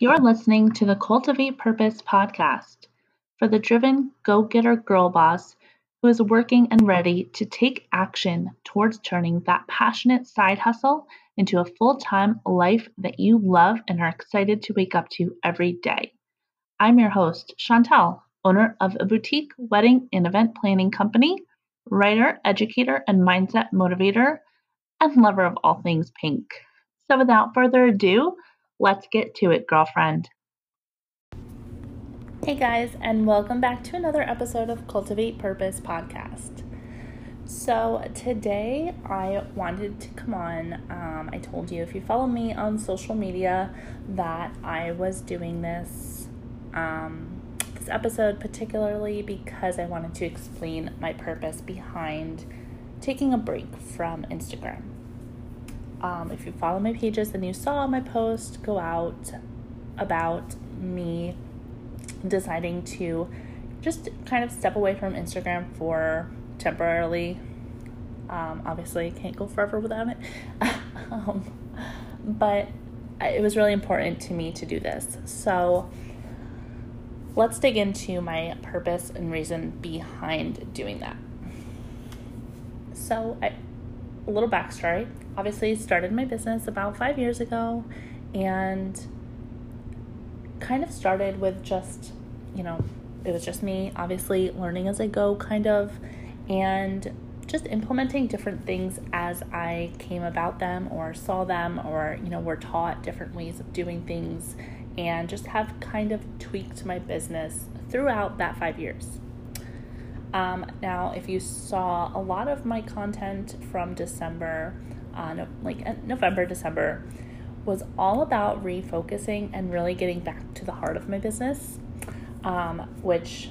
You're listening to the Cultivate Purpose podcast for the driven go getter girl boss who is working and ready to take action towards turning that passionate side hustle into a full time life that you love and are excited to wake up to every day. I'm your host, Chantel, owner of a boutique wedding and event planning company, writer, educator, and mindset motivator, and lover of all things pink. So, without further ado, Let's get to it, girlfriend. Hey guys, and welcome back to another episode of Cultivate Purpose podcast. So, today I wanted to come on. Um, I told you if you follow me on social media that I was doing this um, this episode particularly because I wanted to explain my purpose behind taking a break from Instagram. Um, if you follow my pages and you saw my post go out about me deciding to just kind of step away from Instagram for temporarily. Um, obviously, can't go forever without it. um, but it was really important to me to do this. So let's dig into my purpose and reason behind doing that. So, I, a little backstory obviously started my business about five years ago and kind of started with just, you know, it was just me, obviously learning as I go, kind of, and just implementing different things as I came about them or saw them or, you know, were taught different ways of doing things and just have kind of tweaked my business throughout that five years. Um, now, if you saw a lot of my content from December, uh, no, like uh, November, December, was all about refocusing and really getting back to the heart of my business, um, which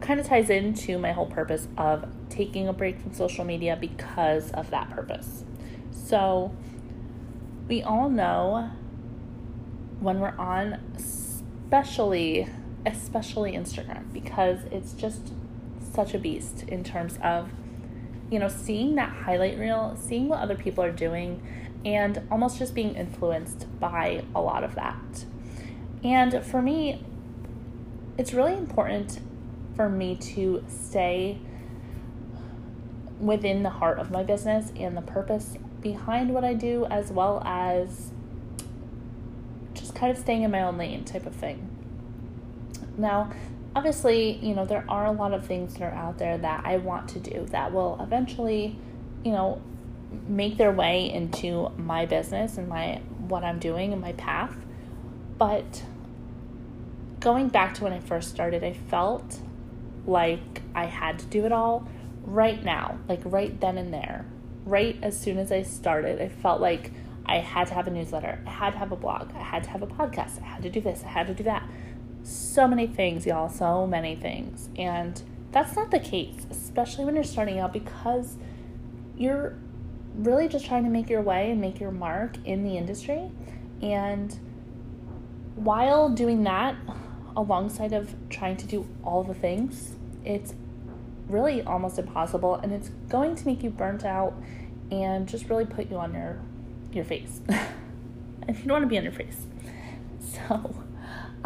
kind of ties into my whole purpose of taking a break from social media because of that purpose. So, we all know when we're on, especially especially Instagram, because it's just such a beast in terms of you know, seeing that highlight reel, seeing what other people are doing, and almost just being influenced by a lot of that. And for me, it's really important for me to stay within the heart of my business and the purpose behind what I do, as well as just kind of staying in my own lane type of thing. Now, obviously, you know, there are a lot of things that are out there that I want to do that will eventually, you know, make their way into my business and my what I'm doing and my path. But going back to when I first started, I felt like I had to do it all right now, like right then and there. Right as soon as I started, I felt like I had to have a newsletter, I had to have a blog, I had to have a podcast, I had to do this, I had to do that so many things, y'all, so many things. And that's not the case, especially when you're starting out because you're really just trying to make your way and make your mark in the industry. And while doing that, alongside of trying to do all the things, it's really almost impossible and it's going to make you burnt out and just really put you on your your face. if you don't want to be on your face. So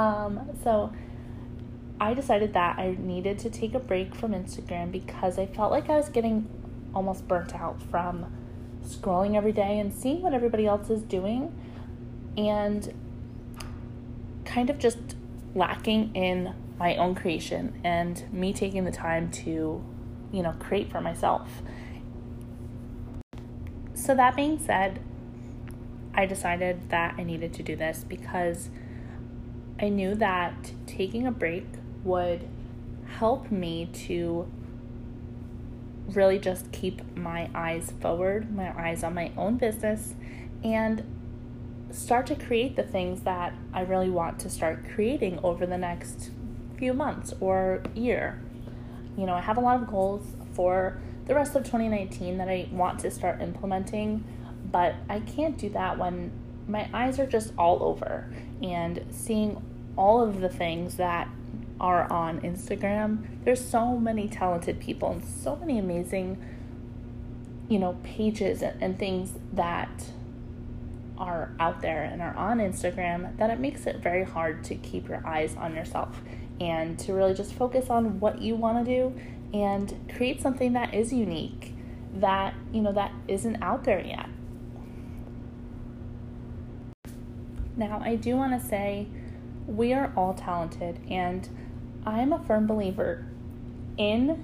um, so I decided that I needed to take a break from Instagram because I felt like I was getting almost burnt out from scrolling every day and seeing what everybody else is doing and kind of just lacking in my own creation and me taking the time to, you know, create for myself. So, that being said, I decided that I needed to do this because I knew that taking a break would help me to really just keep my eyes forward, my eyes on my own business, and start to create the things that I really want to start creating over the next few months or year. You know, I have a lot of goals for the rest of 2019 that I want to start implementing, but I can't do that when my eyes are just all over and seeing all of the things that are on Instagram. There's so many talented people and so many amazing, you know, pages and, things that are out there and are on Instagram that it makes it very hard to keep your eyes on yourself and to really just focus on what you want to do and create something that is unique that you know that isn't out there yet now i do want to say we are all talented and i'm a firm believer in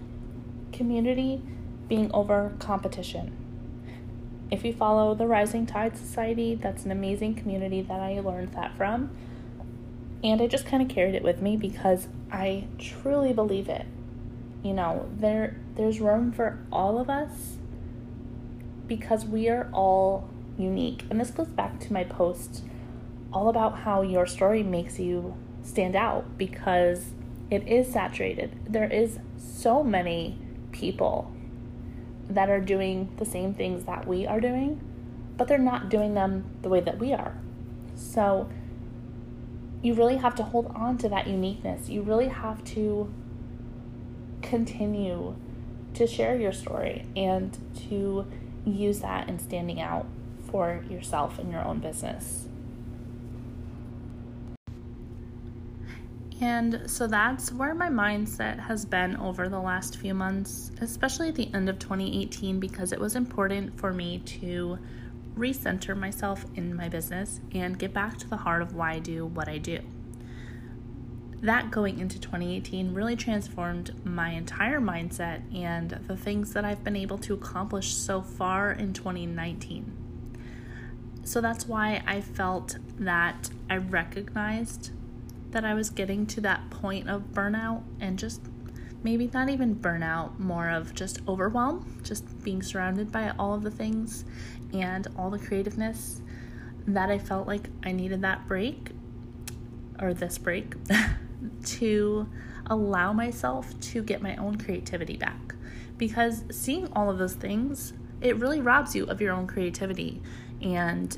community being over competition. If you follow the rising tide society that's an amazing community that i learned that from. And i just kind of carried it with me because i truly believe it. You know there there's room for all of us because we are all unique. And this goes back to my post all about how your story makes you stand out because it is saturated. There is so many people that are doing the same things that we are doing but they're not doing them the way that we are. So you really have to hold on to that uniqueness. You really have to continue to share your story and to use that in standing out for yourself and your own business. And so that's where my mindset has been over the last few months, especially at the end of 2018, because it was important for me to recenter myself in my business and get back to the heart of why I do what I do that going into 2018 really transformed my entire mindset and the things that I've been able to accomplish so far in 2019. So that's why I felt that I recognized that I was getting to that point of burnout and just maybe not even burnout, more of just overwhelm, just being surrounded by all of the things and all the creativeness that I felt like I needed that break or this break to allow myself to get my own creativity back. Because seeing all of those things, it really robs you of your own creativity. And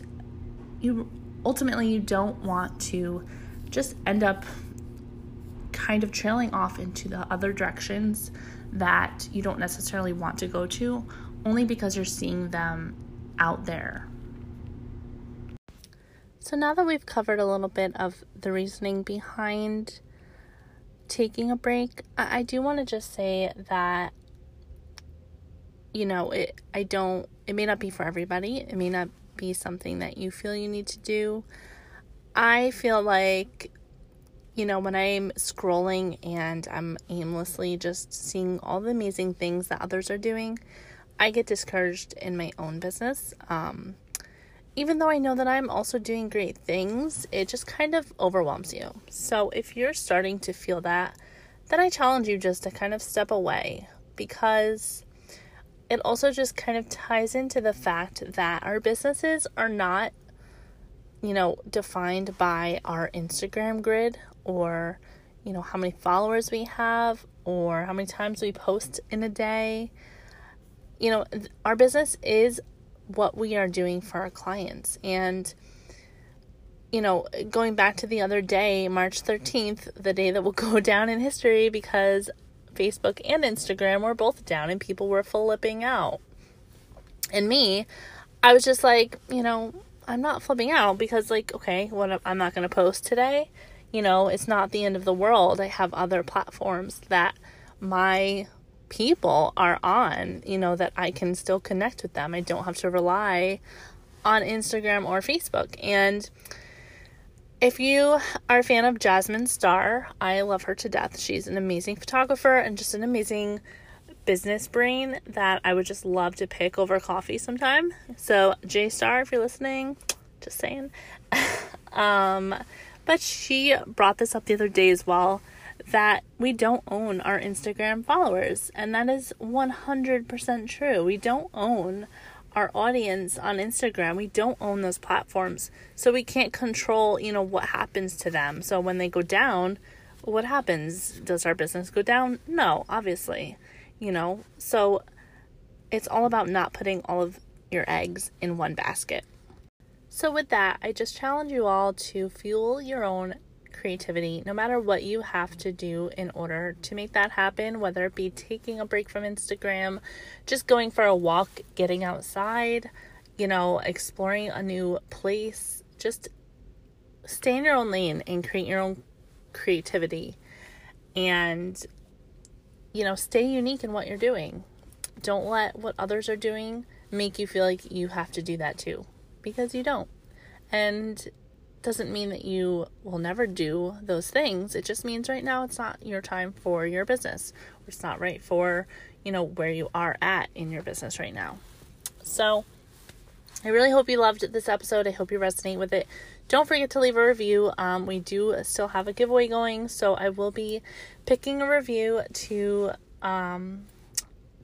you ultimately you don't want to just end up kind of trailing off into the other directions that you don't necessarily want to go to only because you're seeing them out there. So now that we've covered a little bit of the reasoning behind taking a break, I, I do want to just say that you know, it I don't it may not be for everybody. It may not be something that you feel you need to do. I feel like you know, when I'm scrolling and I'm aimlessly just seeing all the amazing things that others are doing, I get discouraged in my own business. Um, even though I know that I'm also doing great things, it just kind of overwhelms you. So if you're starting to feel that, then I challenge you just to kind of step away because it also just kind of ties into the fact that our businesses are not, you know, defined by our Instagram grid or, you know, how many followers we have or how many times we post in a day. You know, our business is what we are doing for our clients. And, you know, going back to the other day, March 13th, the day that will go down in history because Facebook and Instagram were both down and people were flipping out. And me, I was just like, you know, I'm not flipping out because, like, okay, what I'm not going to post today. You know, it's not the end of the world. I have other platforms that my people are on, you know, that I can still connect with them. I don't have to rely on Instagram or Facebook. And if you are a fan of Jasmine Star, I love her to death. She's an amazing photographer and just an amazing business brain that I would just love to pick over coffee sometime. So, J Star, if you're listening, just saying. um, but she brought this up the other day as well that we don't own our Instagram followers. And that is 100% true. We don't own our audience on Instagram. We don't own those platforms. So we can't control, you know, what happens to them. So when they go down, what happens? Does our business go down? No, obviously. You know, so it's all about not putting all of your eggs in one basket. So, with that, I just challenge you all to fuel your own creativity, no matter what you have to do in order to make that happen, whether it be taking a break from Instagram, just going for a walk, getting outside, you know, exploring a new place. Just stay in your own lane and create your own creativity. And, you know, stay unique in what you're doing. Don't let what others are doing make you feel like you have to do that too, because you don't. And doesn't mean that you will never do those things. It just means right now it's not your time for your business. It's not right for, you know, where you are at in your business right now. So, I really hope you loved this episode. I hope you resonate with it. Don't forget to leave a review. Um, we do still have a giveaway going, so I will be picking a review to um,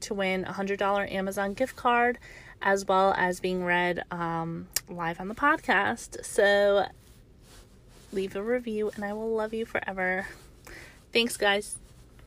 to win a hundred dollar Amazon gift card, as well as being read um, live on the podcast. So leave a review, and I will love you forever. Thanks, guys.